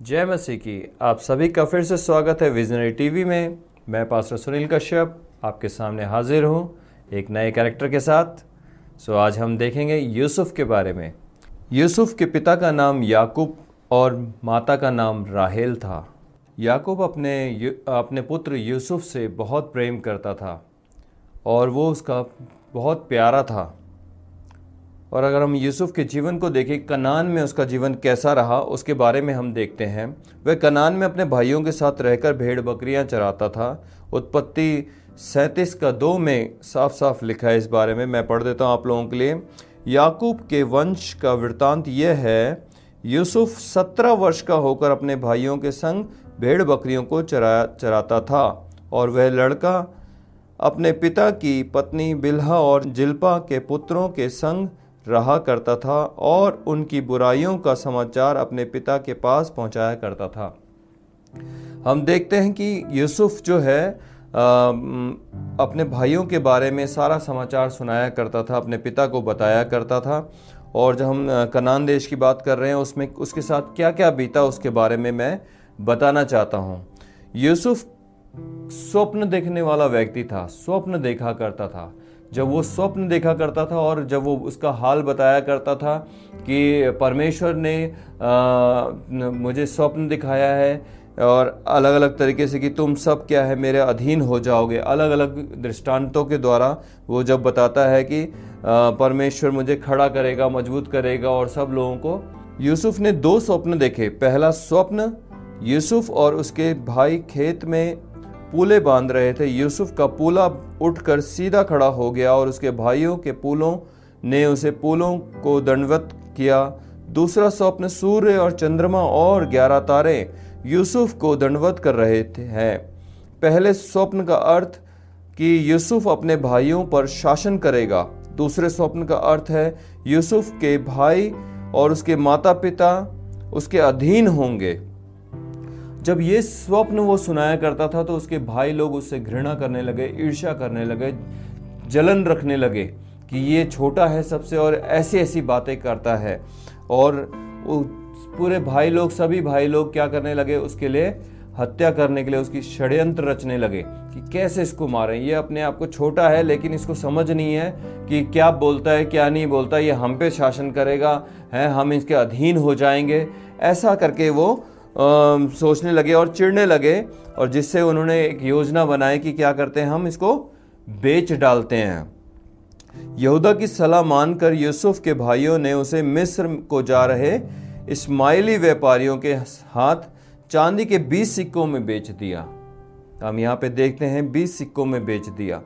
जय मसीह की आप सभी का फिर से स्वागत है विजनरी टीवी में। मैं पास्टर सुनील कश्यप, आपके सामने हाजिर हूँ एक नए कैरेक्टर के साथ। सो आज हम देखेंगे यूसुफ के बारे में। यूसुफ के पिता का नाम याकूब और माता का नाम राहेल था। याकूब अपने अपने पुत्र यूसुफ से बहुत प्रेम करता था और वो उसका बहुत प्यारा था। और अगर हम यूसुफ के जीवन को देखें, कनान में उसका जीवन कैसा रहा, उसके बारे में हम देखते हैं। वह कनान में अपने भाइयों के साथ रहकर भेड़ बकरियाँ चराता था। उत्पत्ति सैंतीस का दो में साफ़ साफ़ लिखा है इस बारे में, मैं पढ़ देता हूँ आप लोगों के लिए। याकूब के वंश का वृत्तांत यह है, यूसुफ सत्रह वर्ष का होकर अपने भाइयों के संग भेड़ बकरियों को चरा, चराता था। और वह लड़का अपने पिता की पत्नी बिल्हा और जिल्पा के पुत्रों के संग रहा करता था और उनकी बुराइयों का समाचार अपने पिता के पास पहुँचाया करता था। हम देखते हैं कि यूसुफ जो है आ, अपने भाइयों के बारे में सारा समाचार सुनाया करता था अपने पिता को बताया करता था। और जब हम कनान देश की बात कर रहे हैं उसमें उसके साथ क्या क्या बीता उसके बारे में मैं बताना चाहता हूँ। यूसुफ स्वप्न देखने वाला व्यक्ति था स्वप्न देखा करता था। जब वो स्वप्न देखा करता था और जब वो उसका हाल बताया करता था कि परमेश्वर ने आ, मुझे स्वप्न दिखाया है और अलग अलग तरीके से कि तुम सब क्या है मेरे अधीन हो जाओगे। अलग अलग दृष्टांतों के द्वारा वो जब बताता है कि परमेश्वर मुझे खड़ा करेगा मज़बूत करेगा और सब लोगों को। यूसुफ ने दो स्वप्न देखे। पहला स्वप्न यूसुफ और उसके भाई खेत में पूले बाँध रहे थे। यूसुफ का पूला उठकर सीधा खड़ा हो गया और उसके भाइयों के पुलों ने उसे पुलों को दंडवत किया। दूसरा स्वप्न सूर्य और चंद्रमा और ग्यारह तारे यूसुफ को दंडवत कर रहे थे। हैं पहले स्वप्न का अर्थ कि यूसुफ अपने भाइयों पर शासन करेगा। दूसरे स्वप्न का अर्थ है, यूसुफ के भाई और उसके माता पिता उसके अधीन होंगे। जब ये स्वप्न वो सुनाया करता था तो उसके भाई लोग उससे घृणा करने लगे, ईर्ष्या करने लगे, जलन रखने लगे कि ये छोटा है सबसे और ऐसी ऐसी बातें करता है। और पूरे भाई लोग, सभी भाई लोग क्या करने लगे? उसके लिए हत्या करने के लिए उसकी षड्यंत्र रचने लगे कि कैसे इसको मारें? ये अपने आप को छोटा है, लेकिन इसको समझ नहीं है कि क्या बोलता है, क्या नहीं बोलता। ये हम पे शासन करेगा, है, हम इसके अधीन हो जाएँगे। ऐसा करके वो सोचने लगे और चिड़ने लगे और जिससे उन्होंने एक योजना बनाई कि क्या करते हैं, हम इसको बेच डालते हैं। यहूदा की सलाह मानकर यूसुफ के भाइयों ने उसे मिस्र को जा रहे इस्माइली व्यापारियों के हाथ चांदी के 20 सिक्कों में बेच दिया। हम यहाँ पे देखते हैं 20 सिक्कों में बेच दिया।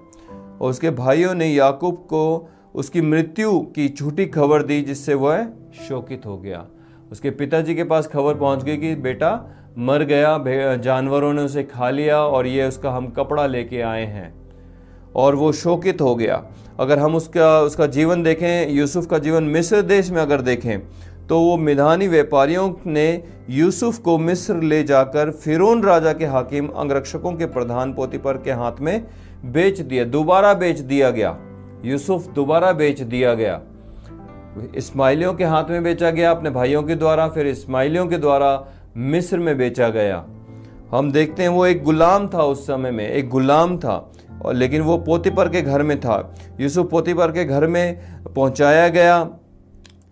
और उसके भाइयों ने याकूब को उसकी मृत्यु की झूठी खबर दी, जिससे वह शोकित हो गया। उसके पिताजी के पास खबर पहुँच गई कि बेटा मर गया जानवरों ने उसे खा लिया और ये उसका हम कपड़ा लेके आए हैं। और वो शोकित हो गया। अगर हम उसका उसका जीवन देखें, यूसुफ का जीवन मिस्र देश में अगर देखें तो वो मिधानी व्यापारियों ने यूसुफ को मिस्र ले जाकर फिरौन राजा के हाकिम अंगरक्षकों के प्रधान पोतीपर के हाथ में बेच दिया, दोबारा बेच दिया गया। यूसुफ दोबारा बेच दिया गया। इस्माइलियों के हाथ में बेचा गया, अपने भाइयों के द्वारा, फिर इस्माइलियों के द्वारा मिस्र में बेचा गया। हम देखते हैं वो एक गुलाम था उस समय में, एक गुलाम था, और लेकिन वो पोतीपर के घर में था। यूसुफ पोतीपर के घर में पहुँचाया गया।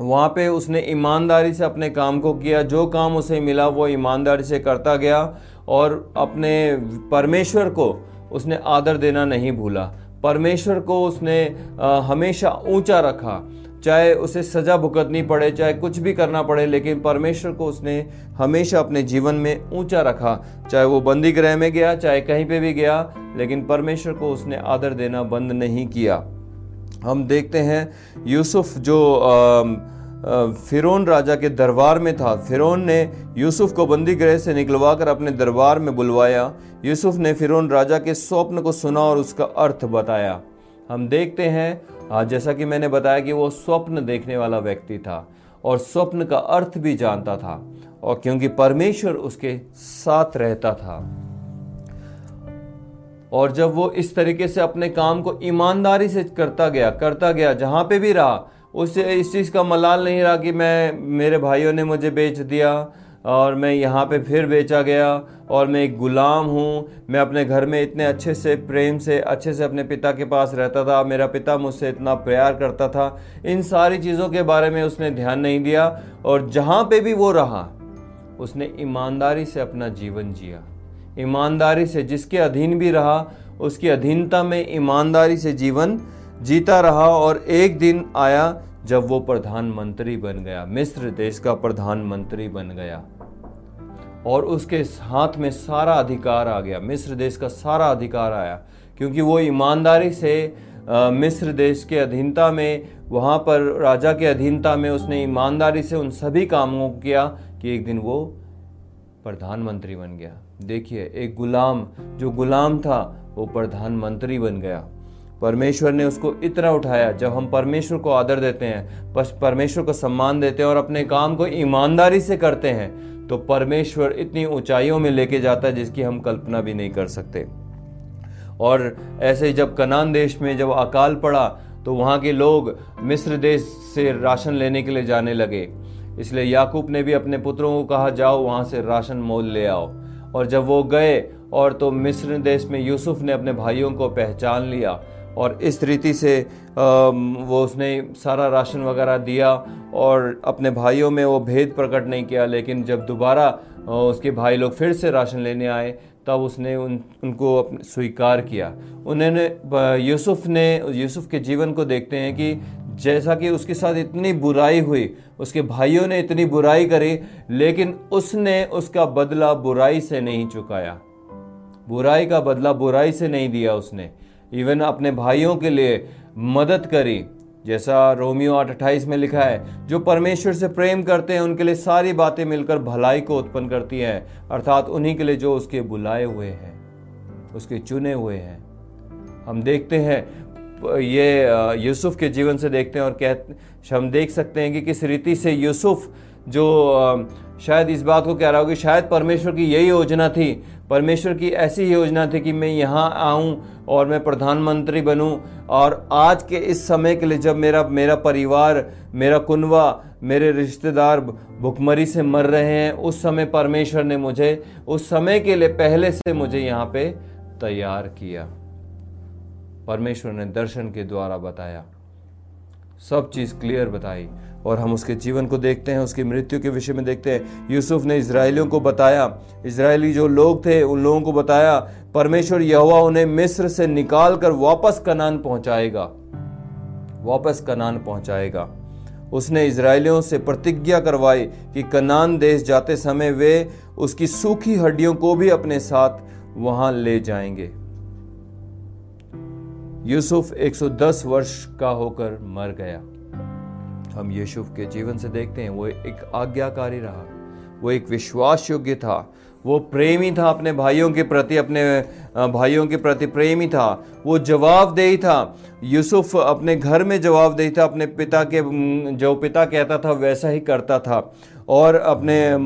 वहाँ पे उसने ईमानदारी से अपने काम को किया। जो काम उसे मिला, वो ईमानदारी से करता गया, और अपने परमेश्वर को उसने आदर देना नहीं भूला। परमेश्वर को उसने हमेशा ऊँचा रखा। चाहे उसे सजा भुगतनी पड़े, चाहे कुछ भी करना पड़े, लेकिन परमेश्वर को उसने हमेशा अपने जीवन में ऊँचा रखा। चाहे वो बंदी गृह में गया, चाहे कहीं पे भी गया, लेकिन परमेश्वर को उसने आदर देना बंद नहीं किया। हम देखते हैं यूसुफ जो फिरौन राजा के दरबार में था। फिरौन ने यूसुफ को बंदी गृह से निकलवा कर अपने दरबार में बुलवाया। यूसुफ ने फिरौन राजा के स्वप्न को सुना और उसका अर्थ बताया। हम देखते हैं हाँ जैसा कि मैंने बताया कि वो स्वप्न देखने वाला व्यक्ति था और स्वप्न का अर्थ भी जानता था और क्योंकि परमेश्वर उसके साथ रहता था। और जब वो इस तरीके से अपने काम को ईमानदारी से करता गया करता गया, जहाँ पे भी रहा उससे इस चीज़ का मलाल नहीं रहा कि मैं, मेरे भाइयों ने मुझे बेच दिया और मैं यहाँ पे फिर बेचा गया और मैं एक गुलाम हूँ। मैं अपने घर में इतने अच्छे से प्रेम से, अच्छे से अपने पिता के पास रहता था। मेरा पिता मुझसे इतना प्यार करता था। इन सारी चीज़ों के बारे में उसने ध्यान नहीं दिया और जहाँ पे भी वो रहा, उसने ईमानदारी से अपना जीवन जिया। ईमानदारी से जिसके अधीन भी रहा, उसकी अधीनता में ईमानदारी से जीवन जीता रहा और एक दिन आया जब वो प्रधानमंत्री बन गया, मिस्र देश का प्रधानमंत्री बन गया। और उसके हाथ में सारा अधिकार आ गया। मिस्र देश का सारा अधिकार आया, क्योंकि वो ईमानदारी से मिस्र देश के अधीनता में, वहाँ पर राजा के अधीनता में उसने ईमानदारी से उन सभी कामों को किया कि एक दिन वो प्रधानमंत्री बन गया। देखिए, एक गुलाम, जो गुलाम था, वो प्रधानमंत्री बन गया। परमेश्वर ने उसको इतना उठाया, जब हम परमेश्वर को आदर देते हैं परमेश्वर को सम्मान देते हैं और अपने काम को ईमानदारी से करते हैं तो परमेश्वर इतनी ऊंचाइयों में लेके जाता है जिसकी हम कल्पना भी नहीं कर सकते। और ऐसे ही जब कनान देश में जब अकाल पड़ा तो वहाँ के लोग मिस्र देश से राशन लेने के लिए जाने लगे। इसलिए याकूब ने भी अपने पुत्रों को कहा, जाओ वहाँ से राशन मोल ले आओ। और जब वो गए, और तो मिस्र देश में यूसुफ ने अपने भाइयों को पहचान लिया और इस रीति से वो उसने सारा राशन वगैरह दिया और अपने भाइयों में वो भेद प्रकट नहीं किया। लेकिन जब दोबारा उसके भाई लोग फिर से राशन लेने आए, तब उसने उन, उनको स्वीकार किया। उन्होंने यूसुफ ने, यूसुफ के जीवन को देखते हैं कि जैसा कि उसके साथ इतनी बुराई हुई, उसके भाइयों ने इतनी बुराई करी, लेकिन उसने उसका बदला बुराई से नहीं चुकाया। बुराई का बदला बुराई से नहीं दिया उसने। इवन अपने भाइयों के लिए मदद करी। जैसा रोमियो आठ अट्ठाईस में लिखा है, जो परमेश्वर से प्रेम करते हैं, उनके लिए सारी बातें मिलकर भलाई को उत्पन्न करती हैं, अर्थात उन्हीं के लिए जो उसके बुलाए हुए हैं, उसके चुने हुए हैं। हम देखते हैं, ये यूसुफ के जीवन से देखते हैं और कह, हम देख सकते हैं कि किस रीति से यूसुफ जो शायद इस बात को कह रहा हो कि शायद परमेश्वर की यही योजना थी। परमेश्वर की ऐसी ही योजना थी कि मैं यहाँ आऊँ और मैं प्रधानमंत्री बनूँ। और आज के इस समय के लिए जब मेरा मेरा परिवार, मेरा कुनवा, मेरे रिश्तेदार भुखमरी से मर रहे हैं, उस समय परमेश्वर ने मुझे, उस समय के लिए पहले से मुझे यहाँ पे तैयार किया। परमेश्वर ने दर्शन के द्वारा बताया। सब चीज़ क्लियर बताई। और हम उसके जीवन को देखते हैं, उसकी मृत्यु के विषय में देखते हैं। यूसुफ ने इसराइलियों को बताया इसराइली जो लोग थे, उन लोगों को बताया, परमेश्वर यहोवा उन्हें मिस्र से निकाल कर वापस कनान पहुंचाएगा। वापस कनान पहुंचाएगा। उसने इसराइलियों से प्रतिज्ञा करवाई कि कनान देश जाते समय वे उसकी सूखी हड्डियों को भी अपने साथ वहाँ ले जाएँगे। यूसुफ 110 वर्ष का होकर मर गया। हम यूसुफ के जीवन से देखते हैं, वो एक आज्ञाकारी रहा। वो एक विश्वास योग्य था। वो प्रेमी था अपने भाइयों के प्रति, अपने भाइयों के प्रति प्रेमी था। वो जवाबदेही था। यूसुफ अपने घर में जवाबदेही था, अपने पिता के जो पिता कहता था, वैसा ही करता था। और अपने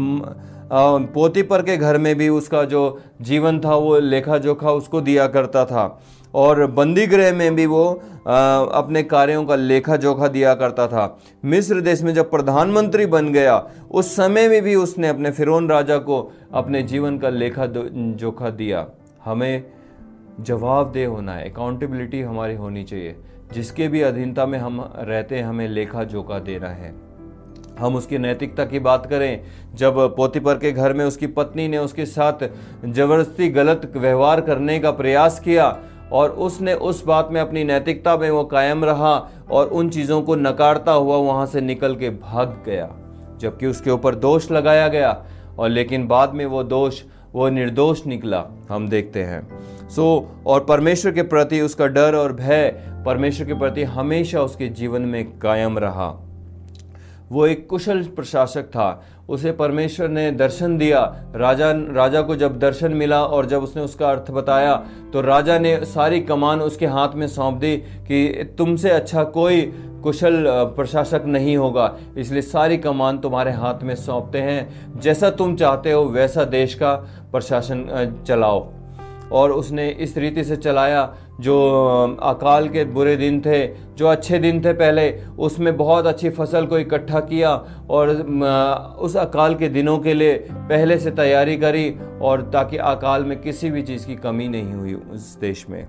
पोती पर के घर में भी उसका जो जीवन था, वो लेखा जोखा उसको दिया करता था। और बंदी गृह में भी वो आ, अपने कार्यों का लेखा जोखा दिया करता था। मिस्र देश में जब प्रधानमंत्री बन गया उस समय में भी उसने अपने फिरौन राजा को अपने जीवन का लेखा जोखा दिया। हमें जवाबदेह होना है अकाउंटेबिलिटी हमारी होनी चाहिए। जिसके भी अधीनता में हम रहते हैं हमें लेखा जोखा देना है। हम उसकी नैतिकता की बात करें जब पोतीपर के घर में उसकी पत्नी ने उसके साथ ज़बरदस्ती गलत व्यवहार करने का प्रयास किया और उसने उस बात में अपनी नैतिकता में वो कायम रहा और उन चीज़ों को नकारता हुआ वहाँ से निकल के भाग गया जबकि उसके ऊपर दोष लगाया गया। और लेकिन बाद में वो दोष वो निर्दोष निकला हम देखते हैं। सो so, और परमेश्वर के प्रति उसका डर और भय परमेश्वर के प्रति हमेशा उसके जीवन में कायम रहा। वो एक कुशल प्रशासक था। उसे परमेश्वर ने दर्शन दिया। राजा राजा को जब दर्शन मिला और जब उसने उसका अर्थ बताया तो राजा ने सारी कमान उसके हाथ में सौंप दी कि तुमसे अच्छा कोई कुशल प्रशासक नहीं होगा। इसलिए सारी कमान तुम्हारे हाथ में सौंपते हैं। जैसा तुम चाहते हो, वैसा देश का प्रशासन चलाओ। और उसने इस रीति से चलाया, जो अकाल के बुरे दिन थे, जो अच्छे दिन थे पहले, उसमें बहुत अच्छी फ़सल को इकट्ठा किया और उस अकाल के दिनों के लिए पहले से तैयारी करी और ताकि अकाल में किसी भी चीज़ की कमी नहीं हुई उस देश में।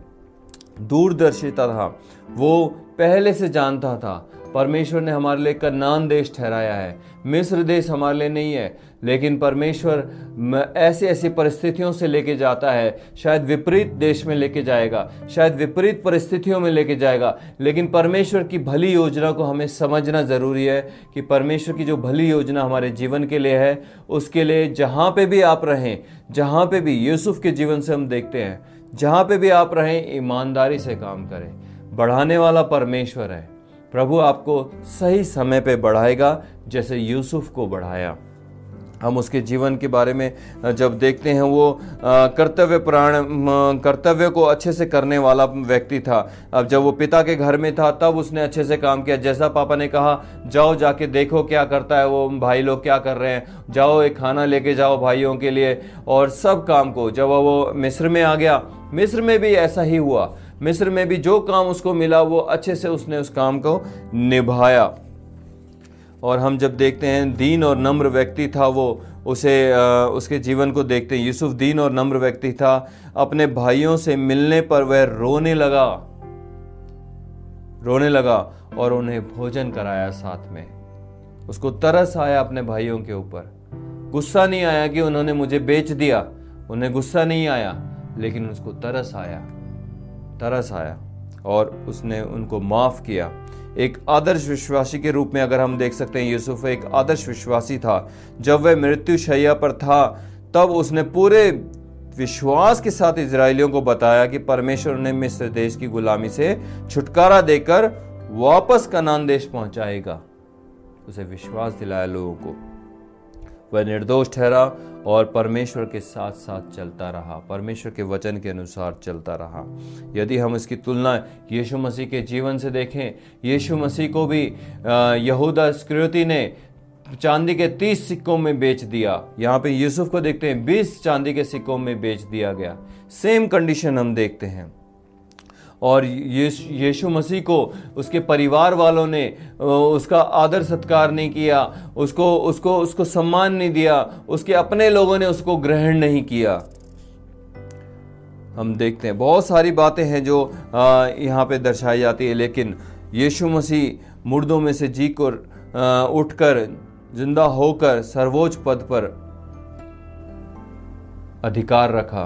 दूरदर्शिता था, वो पहले से जानता था परमेश्वर ने हमारे लिए कन्नान देश ठहराया है, मिस्र देश हमारे लिए नहीं है, लेकिन परमेश्वर ऐसी ऐसी परिस्थितियों से लेके जाता है, शायद विपरीत देश में लेके जाएगा, शायद विपरीत परिस्थितियों में लेके जाएगा, लेकिन परमेश्वर की भली योजना को हमें समझना ज़रूरी है कि परमेश्वर की जो भली योजना हमारे जीवन के लिए है, उसके लिए जहाँ पे भी आप रहें, जहाँ पे भी यूसुफ के जीवन से हम देखते हैं, जहाँ पे भी आप रहें, ईमानदारी से काम करें, बढ़ाने वाला परमेश्वर है। प्रभु आपको सही समय पे बढ़ाएगा, जैसे यूसुफ को बढ़ाया। हम उसके जीवन के बारे में जब देखते हैं, वो कर्तव्य प्राण कर्तव्य को अच्छे से करने वाला व्यक्ति था। अब जब वो पिता के घर में था, तब उसने अच्छे से काम किया। जैसा पापा ने कहा, जाओ जाके देखो क्या करता है वो, भाई लोग क्या कर रहे हैं। जाओ एक खाना लेके जाओ भाइयों के लिए और सब काम को। जब वो मिस्र में आ गया, मिस्र में भी ऐसा ही हुआ। मिस्र में भी जो काम उसको मिला, वो अच्छे से उसने उस काम को निभाया। और हम जब देखते हैं, दीन और नम्र व्यक्ति था वो, उसे उसके जीवन को देखते हैं। यूसुफ दीन और नम्र व्यक्ति था। अपने भाइयों से मिलने पर वह रोने लगा। रोने लगा और उन्हें भोजन कराया साथ में। उसको तरस आया अपने भाइयों के ऊपर। गुस्सा नहीं आया कि उन्होंने मुझे बेच दिया। उन्हें गुस्सा नहीं आया, लेकिन उसको तरस आया। तरस आया और उसने उनको माफ़ किया। एक आदर्श विश्वासी के रूप में अगर हम देख सकते हैं, यूसुफ एक आदर्श विश्वासी था। जब वह मृत्यु शैया पर था, तब उसने पूरे विश्वास के साथ इसराइलियों को बताया कि परमेश्वर ने मिस्र देश की गुलामी से छुटकारा देकर वापस कनान देश पहुंचाएगा। उसे विश्वास दिलाया लोगों को। वह निर्दोष ठहरा और परमेश्वर के साथ साथ चलता रहा। परमेश्वर के वचन के अनुसार चलता रहा। यदि हम इसकी तुलना यीशु मसीह के जीवन से देखें, यीशु मसीह को भी यहूदा स्कृति ने चांदी के तीस सिक्कों में बेच दिया। यहाँ पे यूसुफ को देखते हैं, बीस चांदी के सिक्कों में बेच दिया गया। सेम कंडीशन हम देखते हैं। और यीशु मसीह को, उसके परिवार वालों ने उसका आदर सत्कार नहीं किया, उसको उसको उसको सम्मान नहीं दिया, उसके अपने लोगों ने उसको ग्रहण नहीं किया। हम देखते हैं, बहुत सारी बातें हैं जो यहाँ पे दर्शाई जाती है, लेकिन यीशु मसीह मुर्दों में से जी कर उठकर, ज़िंदा होकर सर्वोच्च पद पर अधिकार रखा।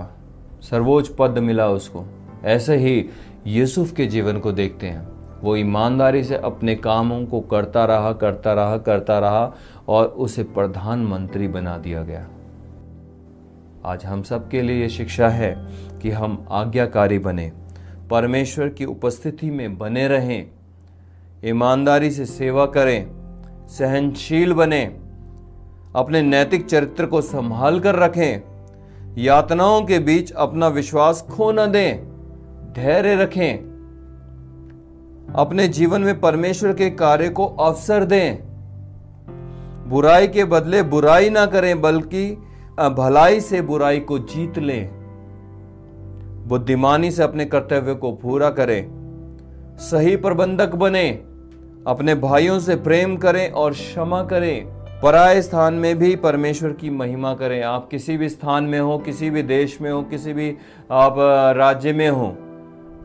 सर्वोच्च पद मिला उसको। ऐसे ही यूसुफ के जीवन को देखते हैं। वो ईमानदारी से अपने कामों को करता रहा करता रहा करता रहा और उसे प्रधानमंत्री बना दिया गया। आज हम सब के लिए ये शिक्षा है कि हम आज्ञाकारी बने, परमेश्वर की उपस्थिति में बने रहें, ईमानदारी से सेवा करें, सहनशील बने, अपने नैतिक चरित्र को संभाल कर रखें, यातनाओं के बीच अपना विश्वास खो न दें। धैर्य रखें। अपने जीवन में परमेश्वर के कार्य को अवसर दें। बुराई के बदले बुराई ना करें, बल्कि भलाई से बुराई को जीत लें। बुद्धिमानी से अपने कर्तव्य को पूरा करें। सही प्रबंधक बने। अपने भाइयों से प्रेम करें और क्षमा करें। पराय स्थान में भी परमेश्वर की महिमा करें। आप किसी भी स्थान में हो, किसी भी देश में हो, किसी भी आप राज्य में हो।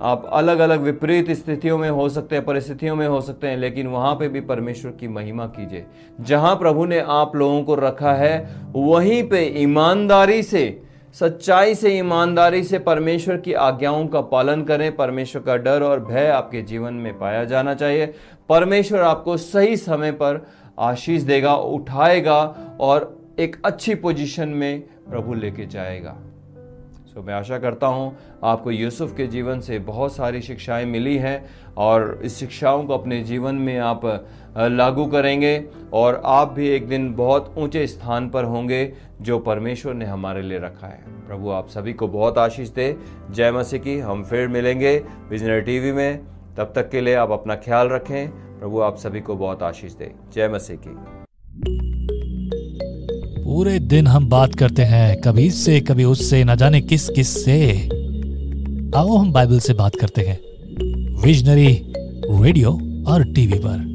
आप अलग अलग विपरीत स्थितियों में हो सकते हैं, परिस्थितियों में हो सकते हैं, लेकिन वहाँ पे भी परमेश्वर की महिमा कीजिए। जहाँ प्रभु ने आप लोगों को रखा है, वहीं पे ईमानदारी से, सच्चाई से ईमानदारी से परमेश्वर की आज्ञाओं का पालन करें। परमेश्वर का डर और भय आपके जीवन में पाया जाना चाहिए। परमेश्वर आपको सही समय पर आशीष देगा, उठाएगा और एक अच्छी पोजीशन में प्रभु लेके जाएगा। सो मैं आशा करता हूँ आपको यूसुफ के जीवन से बहुत सारी शिक्षाएँ मिली हैं और इस शिक्षाओं को अपने जीवन में आप लागू करेंगे और आप भी एक दिन बहुत ऊँचे स्थान पर होंगे जो परमेश्वर ने हमारे लिए रखा है। प्रभु, आप सभी को बहुत आशीष दे। जय मसीह की, हम फिर मिलेंगे विजनरी टीवी में। तब तक के लिए आप अपना ख्याल रखें। प्रभु, आप सभी को बहुत आशीष दे। जय मसीह की। पूरे दिन हम बात करते हैं, कभी इससे, कभी उससे, न जाने किस किस से। आओ, हम बाइबल से बात करते हैं। विजनरी रेडियो और टीवी पर।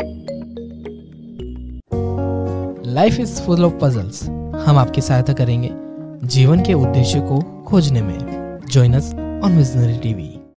Life is full of puzzles हम आपकी सहायता करेंगे जीवन के उद्देश्य को खोजने में। Join us on visionary TV